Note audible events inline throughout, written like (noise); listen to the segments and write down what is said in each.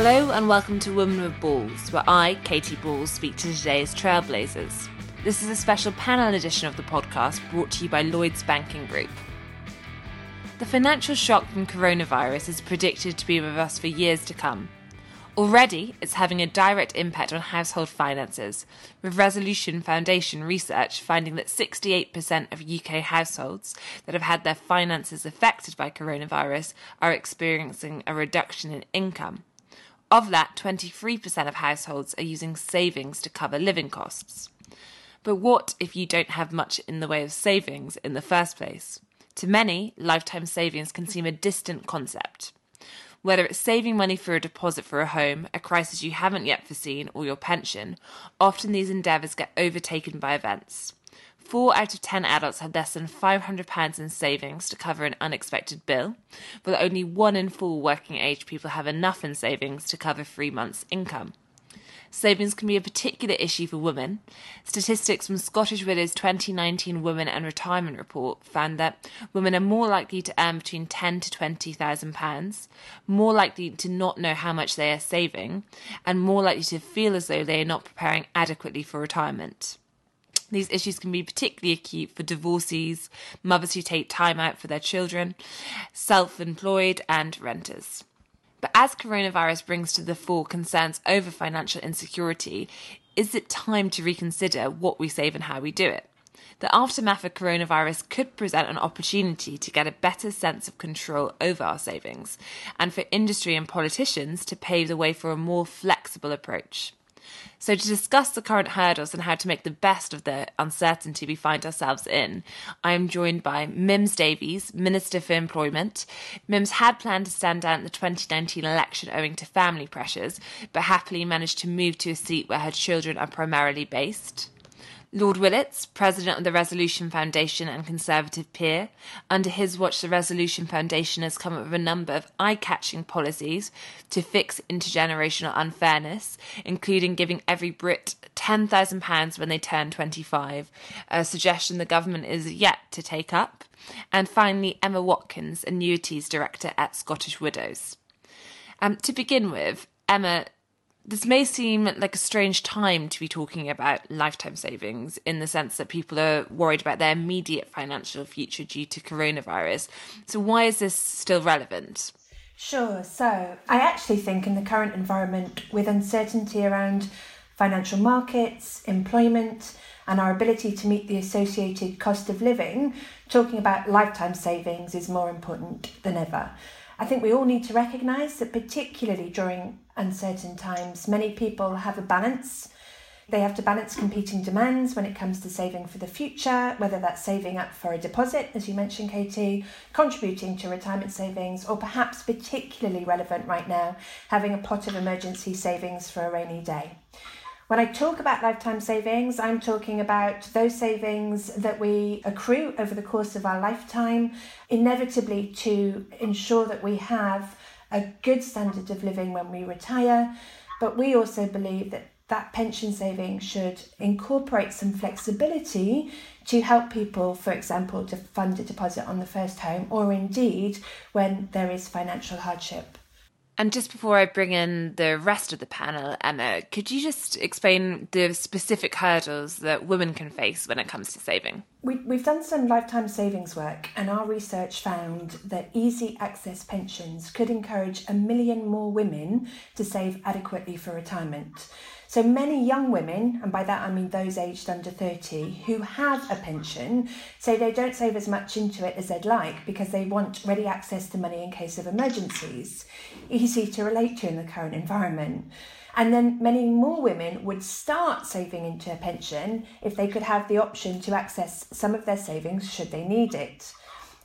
Hello and welcome to Women with Balls, where I, Katy Balls, speak to today's trailblazers. This is a special panel edition of the podcast brought to you by Lloyds Banking Group. The financial shock from coronavirus is predicted to be with us for years to come. Already, it's having a direct impact on household finances, with Resolution Foundation research finding that 68% of UK households that have had their finances affected by coronavirus are experiencing a reduction in income. Of that, 23% of households are using savings to cover living costs. But what if you don't have much in the way of savings in the first place? To many, lifetime savings can seem a distant concept. Whether it's saving money for a deposit for a home, a crisis you haven't yet foreseen, or your pension, often these endeavours get overtaken by events. Four out of ten adults have less than £500 in savings to cover an unexpected bill, while only one in four working age people have enough in savings to cover three months' income savings can be a particular issue for women. Statistics from Scottish Widows 2019 Women and Retirement Report found that women are more likely to earn between ten to twenty thousand pounds, more likely to not know how much they are saving, and more likely to feel as though they are not preparing adequately for retirement. These issues can be particularly acute for divorcees, mothers who take time out for their children, self employed, and renters. But as coronavirus brings to the fore concerns over financial insecurity, is it time to reconsider what we save and how we do it? The aftermath of coronavirus could present an opportunity to get a better sense of control over our savings, and for industry and politicians to pave the way for a more flexible approach. So, to discuss the current hurdles and how to make the best of the uncertainty we find ourselves in, I am joined by Mims Davies, Minister for Employment. Mims had planned to stand down at the 2019 election owing to family pressures, but happily managed to move to a seat where her children are primarily based. Lord Willetts, president of the Resolution Foundation and Conservative peer, under his watch, the Resolution Foundation has come up with a number of eye catching policies to fix intergenerational unfairness, including giving every Brit £10,000 when they turn 25, a suggestion the government is yet to take up. And finally, Emma Watkins, Annuities Director at Scottish Widows. Um, to begin with, Emma, this may seem like a strange time to be talking about lifetime savings in the sense that people are worried about their immediate financial future due to coronavirus. So, why is this still relevant? Sure. So, I actually think in the current environment, with uncertainty around financial markets, employment, and our ability to meet the associated cost of living, talking about lifetime savings is more important than ever. I think we all need to recognise that, particularly during uncertain times, many people have a balance. They have to balance competing demands when it comes to saving for the future, whether that's saving up for a deposit, as you mentioned, Katy, contributing to retirement savings, or perhaps particularly relevant right now, having a pot of emergency savings for a rainy day. When I talk about lifetime savings, I'm talking about those savings that we accrue over the course of our lifetime, inevitably to ensure that we have a good standard of living when we retire. But we also believe that that pension saving should incorporate some flexibility to help people, for example, to fund a deposit on the first home or indeed when there is financial hardship. And just before I bring in the rest of the panel, Emma, could you just explain the specific hurdles that women can face when it comes to saving? We, we've done some lifetime savings work, and our research found that easy access pensions could encourage a million more women to save adequately for retirement. So many young women, and by that I mean those aged under 30, who have a pension, say they don't save as much into it as they'd like because they want ready access to money in case of emergencies. Easy to relate to in the current environment. And then many more women would start saving into a pension if they could have the option to access some of their savings should they need it.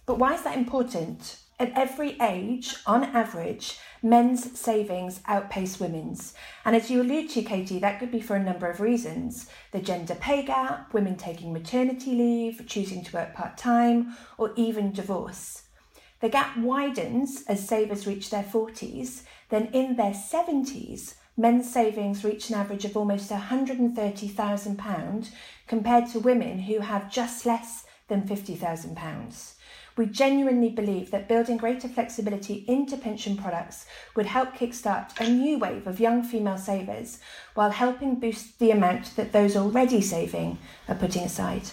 But why is that important? At every age, on average, men's savings outpace women's. And as you allude to, Katy, that could be for a number of reasons the gender pay gap, women taking maternity leave, choosing to work part time, or even divorce. The gap widens as savers reach their 40s, then in their 70s, men's savings reach an average of almost £130,000 compared to women who have just less than £50,000. We genuinely believe that building greater flexibility into pension products would help kickstart a new wave of young female savers while helping boost the amount that those already saving are putting aside.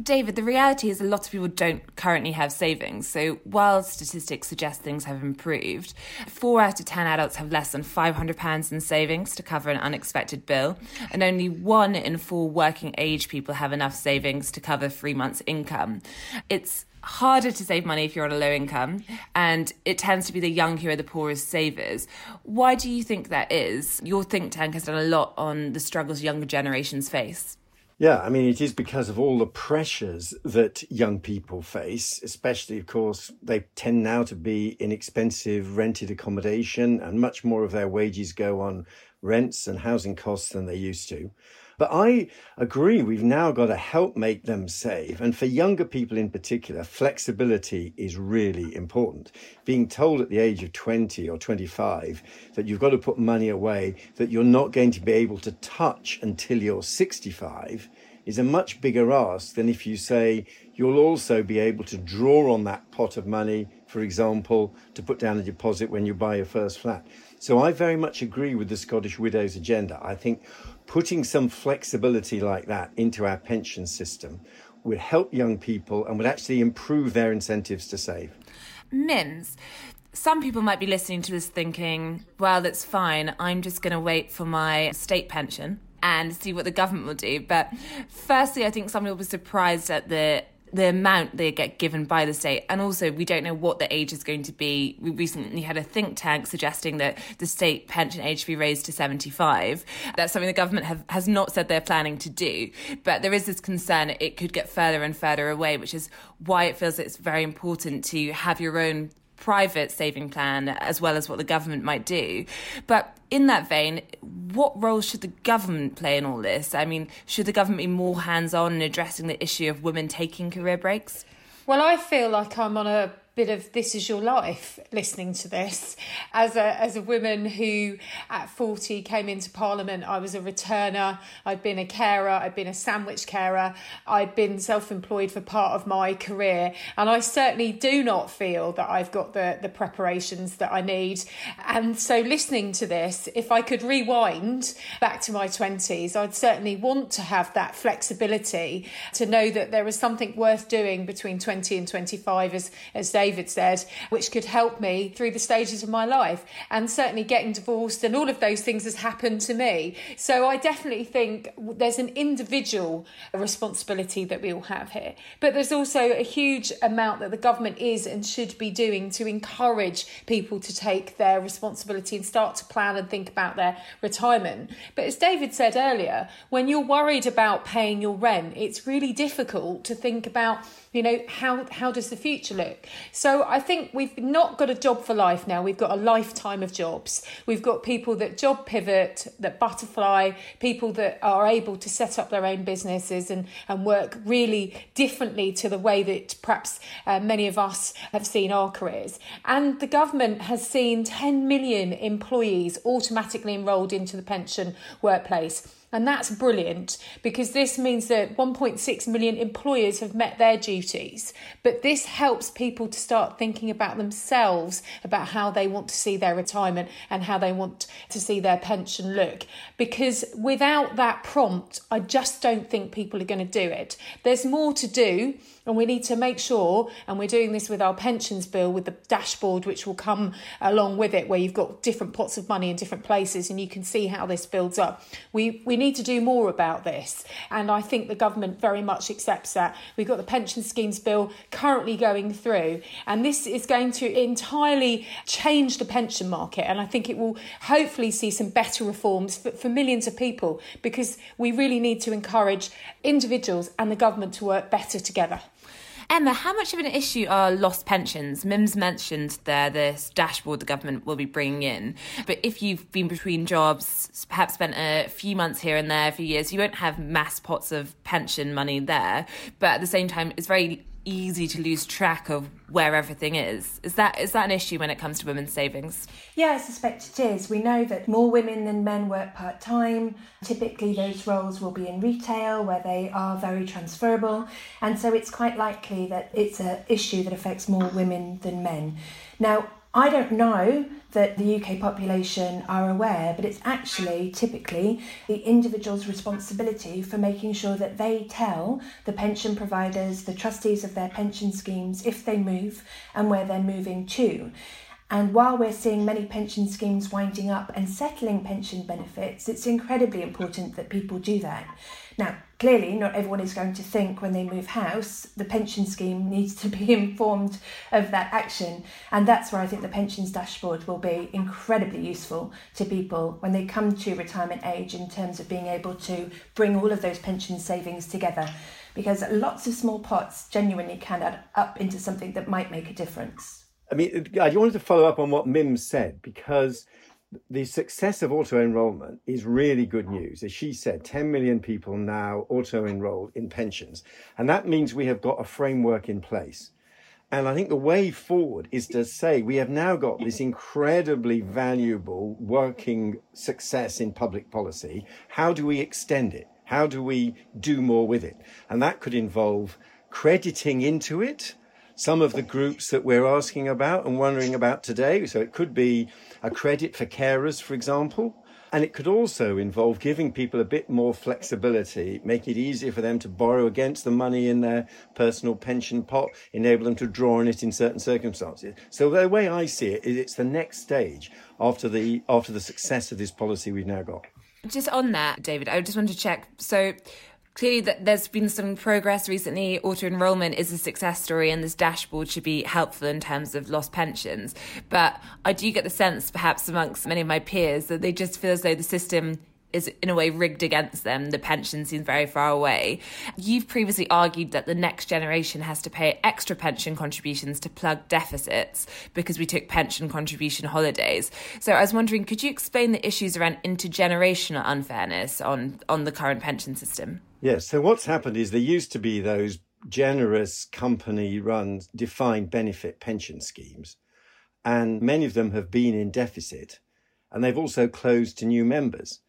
David, the reality is a lot of people don't currently have savings. So while statistics suggest things have improved, four out of 10 adults have less than £500 in savings to cover an unexpected bill, and only one in four working age people have enough savings to cover three months' income. It's harder to save money if you're on a low income, and it tends to be the young who are the poorest savers. Why do you think that is? Your think tank has done a lot on the struggles younger generations face. Yeah, I mean, it is because of all the pressures that young people face, especially, of course, they tend now to be in expensive rented accommodation, and much more of their wages go on rents and housing costs than they used to. But I agree, we've now got to help make them save. And for younger people in particular, flexibility is really important. Being told at the age of 20 or 25 that you've got to put money away that you're not going to be able to touch until you're 65 is a much bigger ask than if you say you'll also be able to draw on that pot of money, for example, to put down a deposit when you buy your first flat. So I very much agree with the Scottish Widows agenda. I think putting some flexibility like that into our pension system would help young people and would actually improve their incentives to save. Mims, some people might be listening to this thinking, well, that's fine. I'm just going to wait for my state pension and see what the government will do. But firstly, I think some people were surprised at the the amount they get given by the state. And also, we don't know what the age is going to be. We recently had a think tank suggesting that the state pension age be raised to 75. That's something the government have, has not said they're planning to do. But there is this concern it could get further and further away, which is why it feels it's very important to have your own private saving plan as well as what the government might do. But in that vein, what role should the government play in all this? I mean, should the government be more hands on in addressing the issue of women taking career breaks? Well, I feel like I'm on a bit of this is your life listening to this. As a as a woman who at 40 came into parliament I was a returner. I'd been a carer. I'd been a sandwich carer. I'd been self-employed for part of my career. And I certainly do not feel that I've got the the preparations that I need. And so listening to this if I could rewind back to my 20s I'd certainly want to have that flexibility to know that there is something worth doing between 20 and 25 as as they David said, which could help me through the stages of my life. And certainly getting divorced and all of those things has happened to me. So I definitely think there's an individual responsibility that we all have here. But there's also a huge amount that the government is and should be doing to encourage people to take their responsibility and start to plan and think about their retirement. But as David said earlier, when you're worried about paying your rent, it's really difficult to think about you know how how does the future look so i think we've not got a job for life now. We've got a lifetime of jobs. We've got people that job pivot that butterfly people that are able to set up their own businesses and and work really differently to the way that perhaps uh, many of us have seen our careers. And the government has seen 10 million employees automatically enrolled into the pension workplace and that's brilliant because this means that 1.6 million employers have met their duties. But this helps people to start thinking about themselves, about how they want to see their retirement and how they want to see their pension look. Because without that prompt, I just don't think people are going to do it. There's more to do. And we need to make sure, and we're doing this with our pensions bill, with the dashboard, which will come along with it, where you've got different pots of money in different places, and you can see how this builds up. We we need to do more about this, and I think the government very much accepts that. We've got the pension schemes bill currently going through, and this is going to entirely change the pension market, and I think it will hopefully see some better reforms for, for millions of people because we really need to encourage individuals and the government to work better together. Emma, how much of an issue are lost pensions? Mims mentioned there this dashboard the government will be bringing in. But if you've been between jobs, perhaps spent a few months here and there for years, you won't have mass pots of pension money there. But at the same time, it's very easy to lose track of where everything is. Is that is that an issue when it comes to women's savings? Yeah, I suspect it is. We know that more women than men work part time. Typically, those roles will be in retail where they are very transferable, and so it's quite likely that it's an issue that affects more women than men. Now, I don't know that the UK population are aware, but it's actually typically the individual's responsibility for making sure that they tell the pension providers, the trustees of their pension schemes, if they move and where they're moving to. And while we're seeing many pension schemes winding up and settling pension benefits, it's incredibly important that people do that. Now, clearly, not everyone is going to think when they move house, the pension scheme (laughs) needs to be informed of that action. And that's where I think the pensions dashboard will be incredibly useful to people when they come to retirement age in terms of being able to bring all of those pension savings together. Because lots of small pots genuinely can add up into something that might make a difference. I mean, I wanted to follow up on what Mim said because the success of auto enrollment is really good news. As she said, 10 million people now auto enrolled in pensions. And that means we have got a framework in place. And I think the way forward is to say we have now got this incredibly valuable working success in public policy. How do we extend it? How do we do more with it? And that could involve crediting into it some of the groups that we're asking about and wondering about today. So it could be a credit for carers, for example. And it could also involve giving people a bit more flexibility, make it easier for them to borrow against the money in their personal pension pot, enable them to draw on it in certain circumstances. So the way I see it is it's the next stage after the after the success of this policy we've now got. Just on that, David, I just want to check. So clearly that there's been some progress recently. Auto enrollment is a success story, and this dashboard should be helpful in terms of lost pensions. But I do get the sense, perhaps amongst many of my peers, that they just feel as though the system is in a way rigged against them. The pension seems very far away. You've previously argued that the next generation has to pay extra pension contributions to plug deficits because we took pension contribution holidays. So I was wondering, could you explain the issues around intergenerational unfairness on, on the current pension system? Yes. So what's happened is there used to be those generous company run defined benefit pension schemes, and many of them have been in deficit, and they've also closed to new members.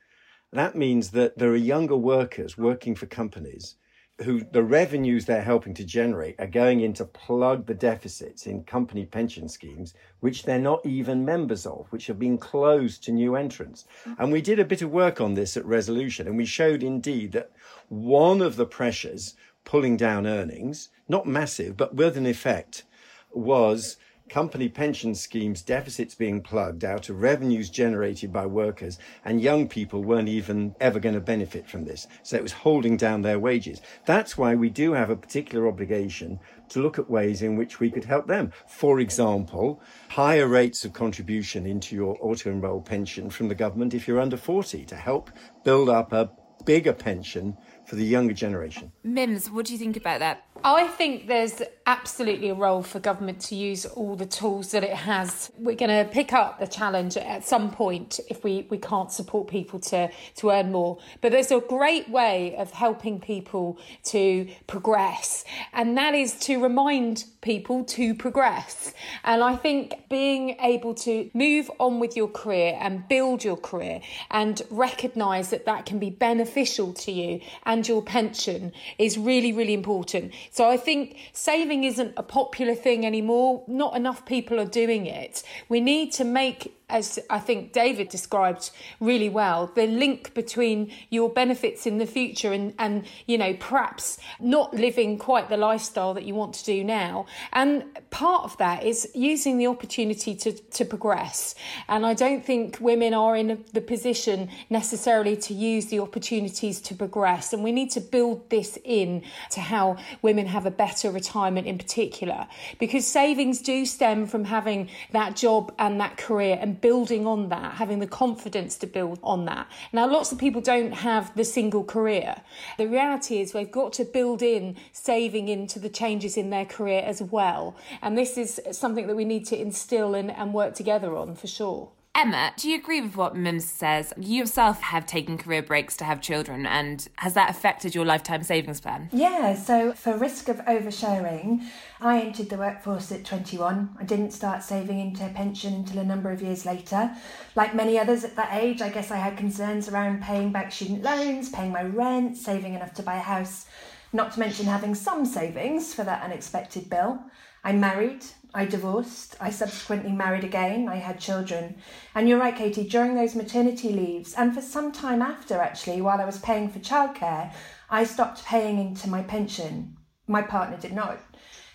That means that there are younger workers working for companies who the revenues they're helping to generate are going in to plug the deficits in company pension schemes, which they're not even members of, which have been closed to new entrants. Mm. And we did a bit of work on this at Resolution, and we showed indeed that one of the pressures pulling down earnings, not massive, but with an effect, was company pension schemes deficits being plugged out of revenues generated by workers and young people weren't even ever going to benefit from this. So it was holding down their wages. That's why we do have a particular obligation to look at ways in which we could help them. For example higher rates of contribution into your auto enroll pension from the government if you're under 40 to help build up a bigger pension for the younger generation mims what do you think about that I think there's absolutely a role for government to use all the tools that it has. We're going to pick up the challenge at some point if we, we can't support people to, to earn more. But there's a great way of helping people to progress, and that is to remind people to progress. And I think being able to move on with your career and build your career and recognize that that can be beneficial to you and your pension is really, really important. So I think saving isn't a popular thing anymore. Not enough people are doing it. We need to make as I think David described really well, the link between your benefits in the future and, and you know, perhaps not living quite the lifestyle that you want to do now. And part of that is using the opportunity to, to progress. And I don't think women are in the position necessarily to use the opportunities to progress. And we need to build this in to how women have a better retirement in particular, because savings do stem from having that job and that career and building on that, having the confidence to build on that. Now, lots of people don't have the single career. The reality is they've got to build in saving into the changes in their career as well. And this is something that we need to instill and, and work together on for sure. Emma, do you agree with what Mims says? You yourself have taken career breaks to have children, and has that affected your lifetime savings plan? Yeah, so for risk of oversharing, I entered the workforce at 21. I didn't start saving into a pension until a number of years later. Like many others at that age, I guess I had concerns around paying back student loans, paying my rent, saving enough to buy a house, not to mention having some savings for that unexpected bill. I married, I divorced, I subsequently married again, I had children. And you're right, Katy, during those maternity leaves, and for some time after actually, while I was paying for childcare, I stopped paying into my pension. My partner did not.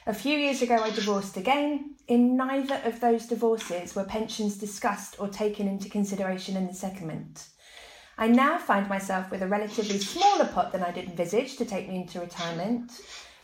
A few years ago, I divorced again. In neither of those divorces were pensions discussed or taken into consideration in the settlement. I now find myself with a relatively smaller pot than I'd envisaged to take me into retirement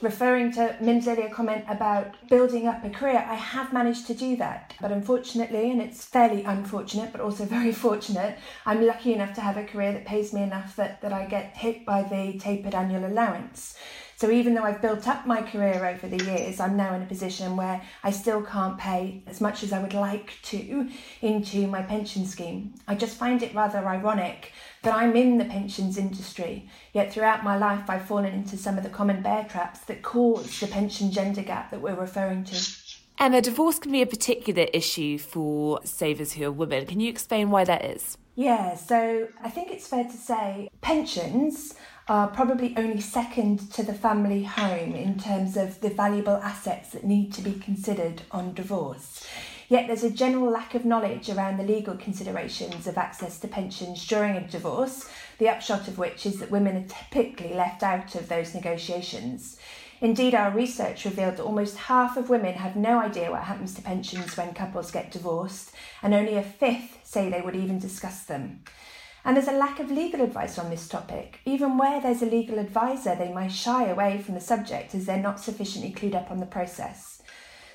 referring to Mim's earlier comment about building up a career, I have managed to do that. But unfortunately, and it's fairly unfortunate, but also (laughs) very fortunate, I'm lucky enough to have a career that pays me enough that, that I get hit by the tapered annual allowance. So even though I've built up my career over the years, I'm now in a position where I still can't pay as much as I would like to into my pension scheme. I just find it rather ironic that I'm in the pensions industry, yet throughout my life I've fallen into some of the common bear traps that cause the pension gender gap that we're referring to. Emma, divorce can be a particular issue for savers who are women. Can you explain why that is? Yeah, so I think it's fair to say pensions are probably only second to the family home in terms of the valuable assets that need to be considered on divorce. Yet there's a general lack of knowledge around the legal considerations of access to pensions during a divorce, the upshot of which is that women are typically left out of those negotiations. Indeed, our research revealed that almost half of women have no idea what happens to pensions when couples get divorced, and only a fifth say they would even discuss them. And there's a lack of legal advice on this topic. Even where there's a legal advisor, they might shy away from the subject as they're not sufficiently clued up on the process.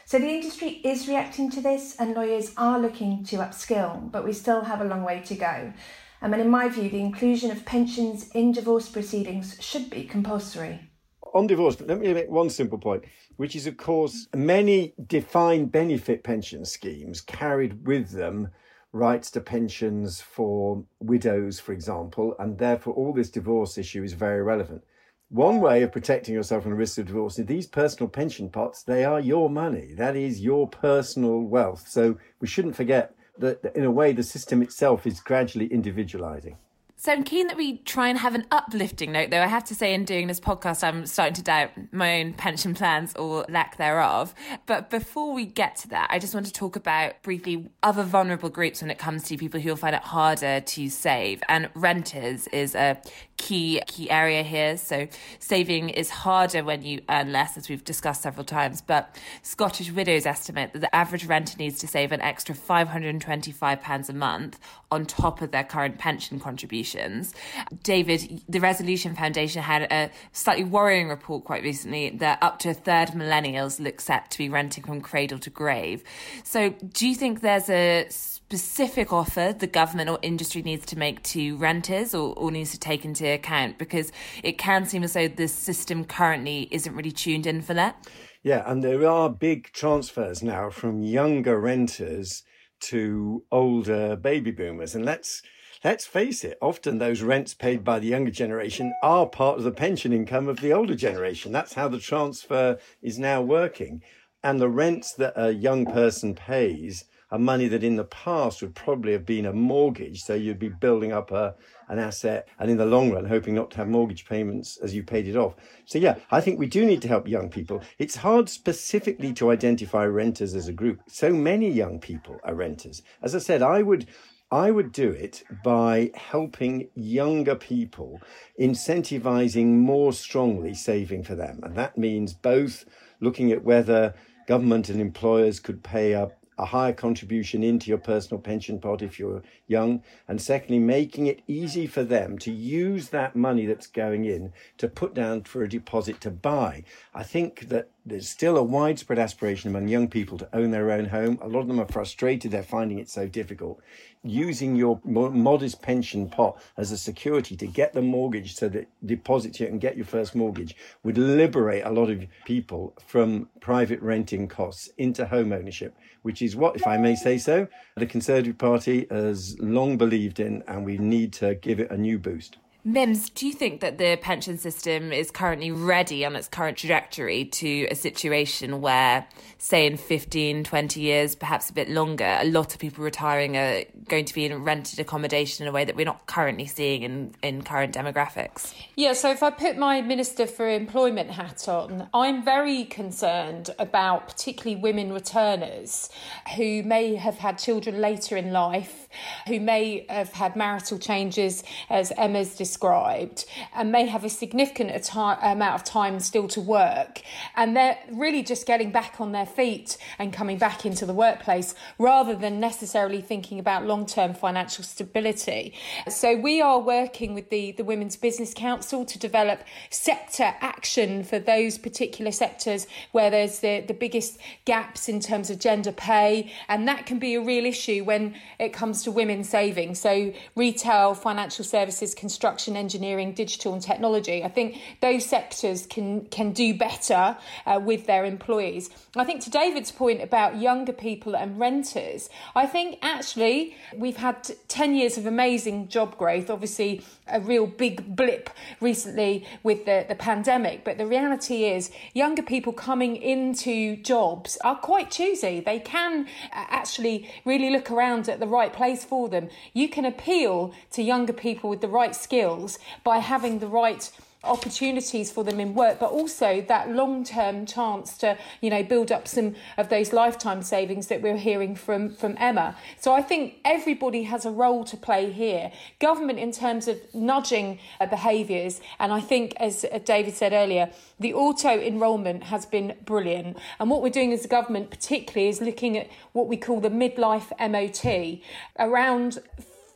So the industry is reacting to this, and lawyers are looking to upskill, but we still have a long way to go. And in my view, the inclusion of pensions in divorce proceedings should be compulsory. On divorce, let me make one simple point, which is, of course, many defined benefit pension schemes carried with them rights to pensions for widows, for example, and therefore all this divorce issue is very relevant. One way of protecting yourself from the risk of divorce is these personal pension pots, they are your money. That is your personal wealth. So we shouldn't forget that in a way the system itself is gradually individualizing. So I'm keen that we try and have an uplifting note, though. I have to say, in doing this podcast, I'm starting to doubt my own pension plans or lack thereof. But before we get to that, I just want to talk about briefly other vulnerable groups when it comes to people who will find it harder to save. And renters is a key key area here. So saving is harder when you earn less, as we've discussed several times. But Scottish widows estimate that the average renter needs to save an extra £525 a month on top of their current pension contributions. David, the Resolution Foundation had a slightly worrying report quite recently that up to a third millennials look set to be renting from cradle to grave. So, do you think there's a specific offer the government or industry needs to make to renters or, or needs to take into account? Because it can seem as though the system currently isn't really tuned in for that. Yeah, and there are big transfers now from younger renters to older baby boomers. And let's let's face it, often those rents paid by the younger generation are part of the pension income of the older generation. That's how the transfer is now working. And the rents that a young person pays are money that in the past would probably have been a mortgage. So you'd be building up a, an asset and in the long run, hoping not to have mortgage payments as you paid it off. So yeah, I think we do need to help young people. It's hard specifically to identify renters as a group. So many young people are renters. As I said, I would, I would do it by helping younger people, incentivizing more strongly saving for them. And that means both looking at whether government and employers could pay a a higher contribution into your personal pension pot if you're young. And secondly, making it easy for them to use that money that's going in to put down for a deposit to buy. I think that there's still a widespread aspiration among young people to own their own home. A lot of them are frustrated, they're finding it so difficult. Using your modest pension pot as a security to get the mortgage so that deposit it and get your first mortgage would liberate a lot of people from private renting costs into home ownership, which is what, if I may say so, the Conservative Party has long believed in, and we need to give it a new boost. Mims, do you think that the pension system is currently ready on its current trajectory to a situation where, say, in 15, 20 years, perhaps a bit longer, a lot of people retiring are going to be in rented accommodation in a way that we're not currently seeing in, in current demographics? Yeah, so if I put my Minister for Employment hat on, I'm very concerned about particularly women returners who may have had children later in life, who may have had marital changes, as Emma's described described and may have a significant amount of time still to work. And they're really just getting back on their feet and coming back into the workplace rather than necessarily thinking about long term financial stability. So we are working with the, the Women's Business Council to develop sector action for those particular sectors where there's the, the biggest gaps in terms of gender pay. And that can be a real issue when it comes to women saving. So retail, financial services, construction construction, engineering, digital, and technology. I think those sectors can can do better uh, with their employees. I think to David's point about younger people and renters, I think actually we've had ten years of amazing job growth. Obviously, a real big blip recently with the, the pandemic, but the reality is younger people coming into jobs are quite choosy. They can uh, actually really look around at the right place for them. You can appeal to younger people with the right skills skills by having the right opportunities for them in work but also that long-term chance to you know build up some of those lifetime savings that we're hearing from from Emma. So I think everybody has a role to play here. Government in terms of nudging uh, behaviors and I think as uh, David said earlier the auto enrolment has been brilliant. And what we're doing as a government particularly is looking at what we call the midlife MOT around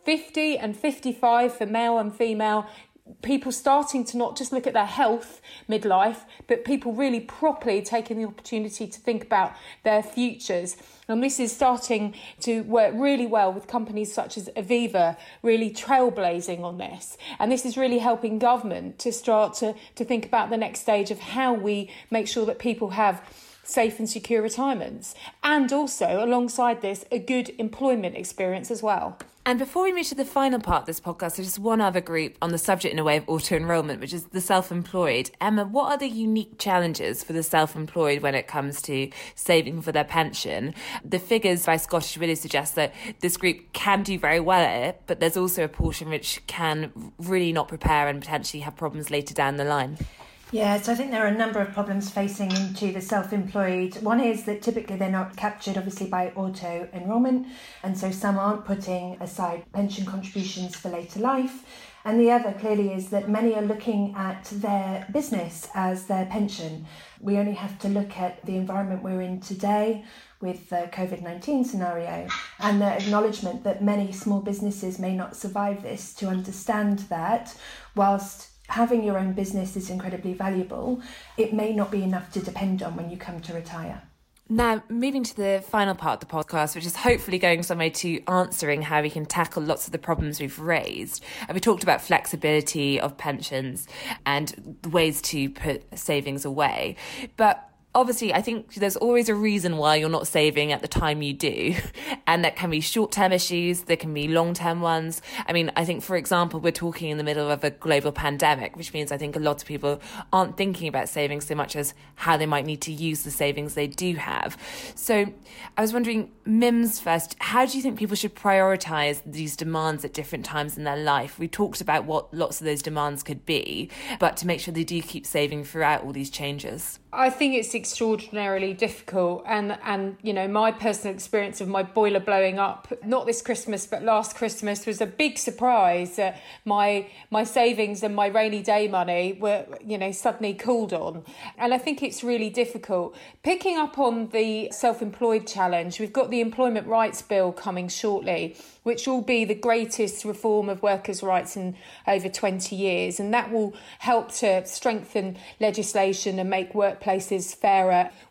50 and 55 for male and female people starting to not just look at their health midlife, but people really properly taking the opportunity to think about their futures. And this is starting to work really well with companies such as Aviva, really trailblazing on this. And this is really helping government to start to, to think about the next stage of how we make sure that people have safe and secure retirements. And also, alongside this, a good employment experience as well. And before we move to the final part of this podcast, there's just one other group on the subject in a way of auto enrolment, which is the self employed. Emma, what are the unique challenges for the self employed when it comes to saving for their pension? The figures by Scottish Widows suggest that this group can do very well at it, but there's also a portion which can really not prepare and potentially have problems later down the line. Yeah, so I think there are a number of problems facing into the self employed. One is that typically they're not captured, obviously, by auto enrolment, and so some aren't putting aside pension contributions for later life. And the other clearly is that many are looking at their business as their pension. We only have to look at the environment we're in today with the COVID 19 scenario and the acknowledgement that many small businesses may not survive this to understand that whilst having your own business is incredibly valuable, it may not be enough to depend on when you come to retire. Now, moving to the final part of the podcast, which is hopefully going some way to answering how we can tackle lots of the problems we've raised. And we talked about flexibility of pensions and ways to put savings away. But obviously, I think there's always a reason why you're not saving at the time you do. (laughs) And that can be short term issues, there can be long term ones. I mean, I think, for example, we're talking in the middle of a global pandemic, which means I think a lot of people aren't thinking about savings so much as how they might need to use the savings they do have. So I was wondering, Mims first, how do you think people should prioritize these demands at different times in their life? We talked about what lots of those demands could be, but to make sure they do keep saving throughout all these changes. I think it's extraordinarily difficult, and and you know my personal experience of my boiler blowing up not this Christmas but last Christmas was a big surprise. that my my savings and my rainy day money were you know suddenly called on, and I think it's really difficult. Picking up on the self-employed challenge, we've got the employment rights bill coming shortly which will be the greatest reform of workers' rights in over 20 years. And that will help to strengthen legislation and make workplaces fair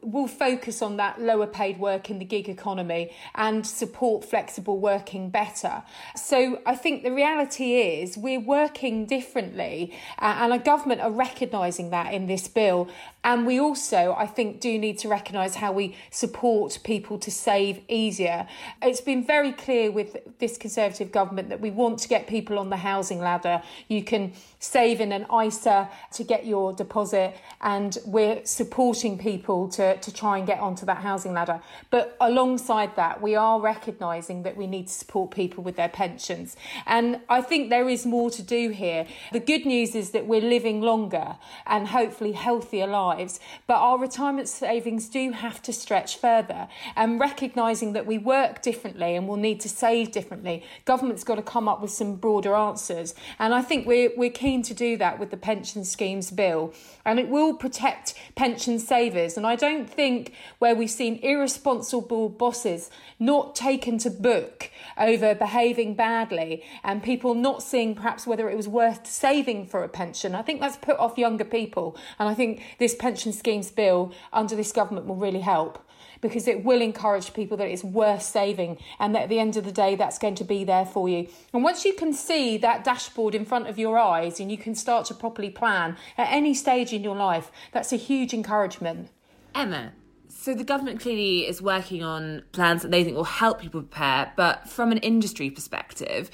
We'll focus on that lower paid work in the gig economy and support flexible working better. So I think the reality is we're working differently, uh, and our government are recognising that in this bill. And we also, I think, do need to recognise how we support people to save easier. It's been very clear with this Conservative government that we want to get people on the housing ladder. You can save in an ISA to get your deposit, and we're supporting people to, to try and get onto that housing ladder. But alongside that, we are recognising that we need to support people with their pensions. And I think there is more to do here. The good news is that we're living longer and hopefully healthier lives, but our retirement savings do have to stretch further. And recognising that we work differently and will need to save differently, government's got to come up with some broader answers. And I think we're, we're keen to do that with the pension schemes bill. And it will protect pension savers. And I don't think where we've seen irresponsible bosses not taken to book over behaving badly and people not seeing perhaps whether it was worth saving for a pension, I think that's put off younger people. And I think this pension schemes bill under this government will really help because it will encourage people that it's worth saving and that at the end of the day that's going to be there for you. And once you can see that dashboard in front of your eyes and you can start to properly plan at any stage in your life, that's a huge encouragement. Emma, so the government clearly is working on plans that they think will help people prepare, but from an industry perspective,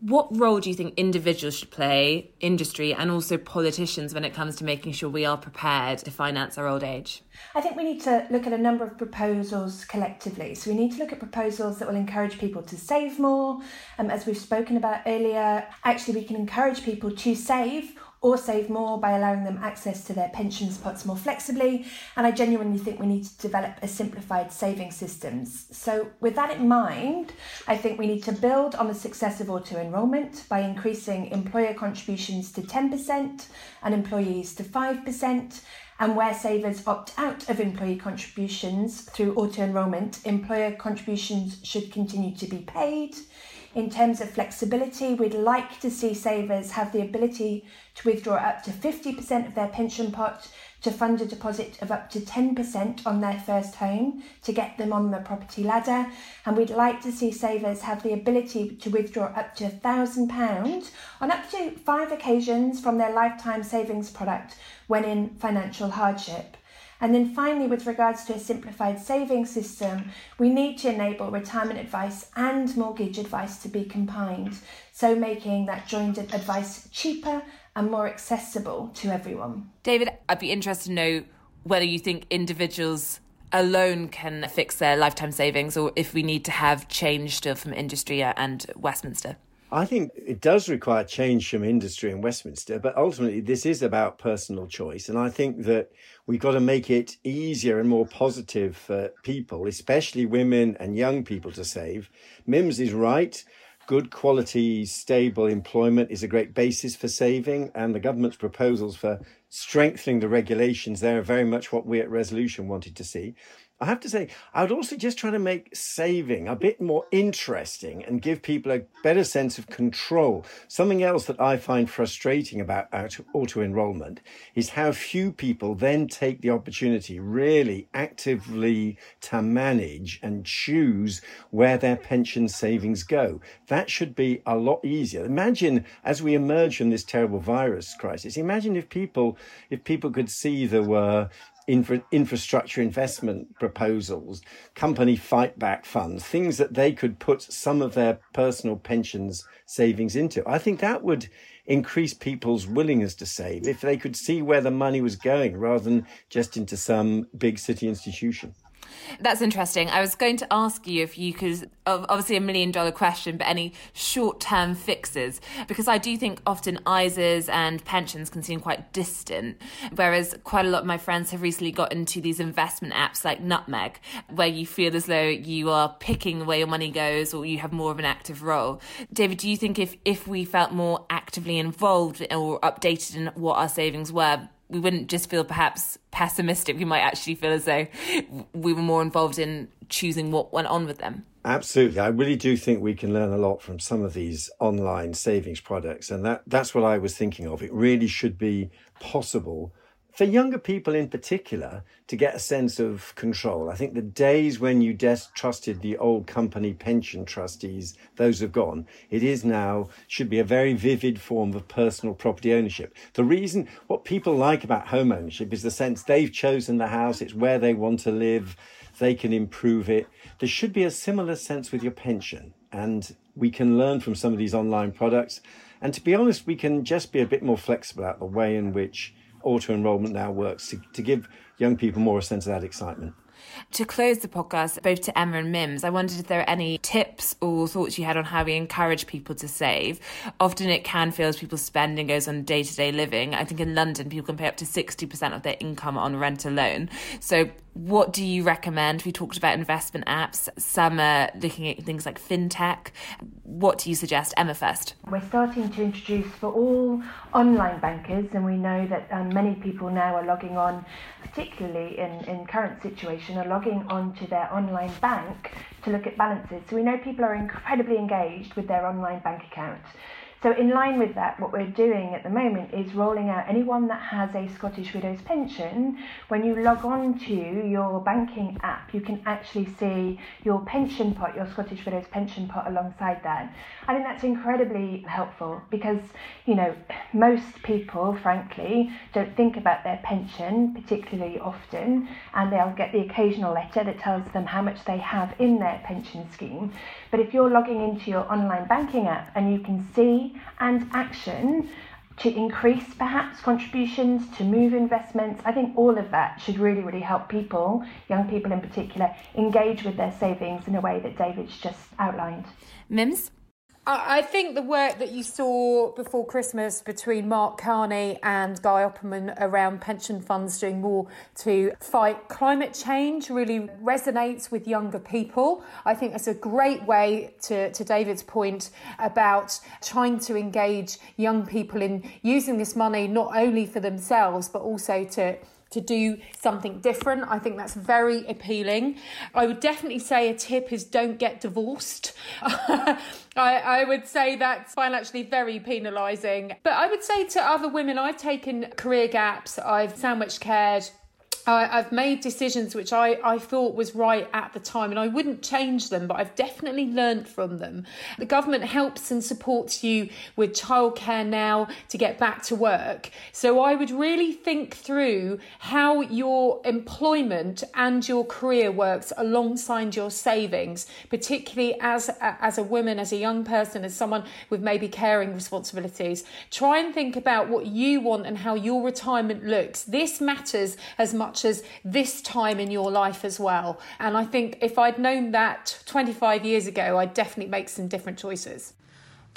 what role do you think individuals should play, industry, and also politicians when it comes to making sure we are prepared to finance our old age? I think we need to look at a number of proposals collectively. So we need to look at proposals that will encourage people to save more. Um, as we've spoken about earlier, actually, we can encourage people to save or save more by allowing them access to their pensions pots more flexibly. And I genuinely think we need to develop a simplified saving systems. So, with that in mind, I think we need to build on the success of auto enrolment by increasing employer contributions to 10% and employees to 5%. And where savers opt out of employee contributions through auto enrolment, employer contributions should continue to be paid. In terms of flexibility, we'd like to see savers have the ability to withdraw up to 50% of their pension pot to fund a deposit of up to 10% on their first home to get them on the property ladder. And we'd like to see savers have the ability to withdraw up to £1,000 on up to five occasions from their lifetime savings product when in financial hardship. And then finally, with regards to a simplified savings system, we need to enable retirement advice and mortgage advice to be combined, so making that joint advice cheaper and more accessible to everyone. David, I'd be interested to know whether you think individuals alone can fix their lifetime savings or if we need to have change still from industry and Westminster. I think it does require change from industry in Westminster, but ultimately this is about personal choice. And I think that we've got to make it easier and more positive for people, especially women and young people to save. Mims is right. Good quality, stable employment is a great basis for saving, and the government's proposals for strengthening the regulations there are very much what we at Resolution wanted to see. I have to say, I would also just try to make saving a bit more interesting and give people a better sense of control. Something else that I find frustrating about auto enrollment is how few people then take the opportunity really actively to manage and choose where their pension savings go. That should be a lot easier. Imagine as we emerge from this terrible virus crisis, imagine if people, if people could see there were uh, infra- infrastructure investment proposals, company fight back funds, things that they could put some of their personal pensions savings into. I think that would increase people's willingness to save if they could see where the money was going rather than just into some big city institution. That's interesting. I was going to ask you if you could, obviously a million dollar question, but any short term fixes, because I do think often ISAs and pensions can seem quite distant, whereas quite a lot of my friends have recently got into these investment apps like Nutmeg, where you feel as though you are picking where your money goes or you have more of an active role. David, do you think if, if we felt more actively involved or updated in what our savings were, we wouldn't just feel perhaps pessimistic. We might actually feel as though we were more involved in choosing what went on with them. Absolutely. I really do think we can learn a lot from some of these online savings products. And that, that's what I was thinking of. It really should be possible for younger people in particular to get a sense of control. I think the days when you des- trusted the old company pension trustees, those have gone. It is now, should be a very vivid form of personal property ownership. The reason, what people like about home ownership is the sense they've chosen the house, it's where they want to live, they can improve it. There should be a similar sense with your pension. And we can learn from some of these online products. And to be honest, we can just be a bit more flexible about the way in which auto enrollment now works to, to give young people more a sense of that excitement. To close the podcast, both to Emma and Mims, I wondered if there are any tips or thoughts you had on how we encourage people to save. Often it can feel as people's spending goes on day to day living. I think in London, people can pay up to 60% of their income on rent alone. So what do you recommend? We talked about investment apps. Some are looking at things like fintech. What do you suggest? Emma first. We're starting to introduce for all online bankers, and we know that um, many people now are logging on, particularly in, in current situation, are logging on to their online bank to look at balances. So we know people are incredibly engaged with their online bank account. So, in line with that, what we're doing at the moment is rolling out anyone that has a Scottish Widows pension. When you log on to your banking app, you can actually see your pension pot, your Scottish Widows pension pot alongside that. I think that's incredibly helpful because, you know, most people, frankly, don't think about their pension particularly often, and they'll get the occasional letter that tells them how much they have in their pension scheme. But if you're logging into your online banking app and you can see and action to increase perhaps contributions, to move investments. I think all of that should really, really help people, young people in particular, engage with their savings in a way that David's just outlined. Mims? I think the work that you saw before Christmas between Mark Carney and Guy Opperman around pension funds doing more to fight climate change really resonates with younger people. I think that's a great way to, to David's point about trying to engage young people in using this money not only for themselves but also to to do something different. I think that's very appealing. I would definitely say a tip is don't get divorced. (laughs) I, I would say that's financially very penalising. But I would say to other women, I've taken career gaps, I've sandwich cared, I, have made decisions which I, I thought was right at the time, and I wouldn't change them, but I've definitely learned from them. The government helps and supports you with childcare now to get back to work. So I would really think through how your employment and your career works alongside your savings, particularly as as a woman, as a young person, as someone with maybe caring responsibilities. Try and think about what you want and how your retirement looks. This matters as much much as this time in your life as well. And I think if I'd known that 25 years ago, I'd definitely make some different choices.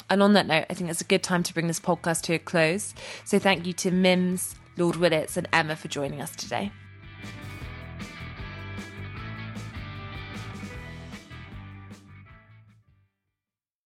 And on that note, I think it's a good time to bring this podcast to a close. So thank you to Mims, Lord Willetts, and Emma for joining us today.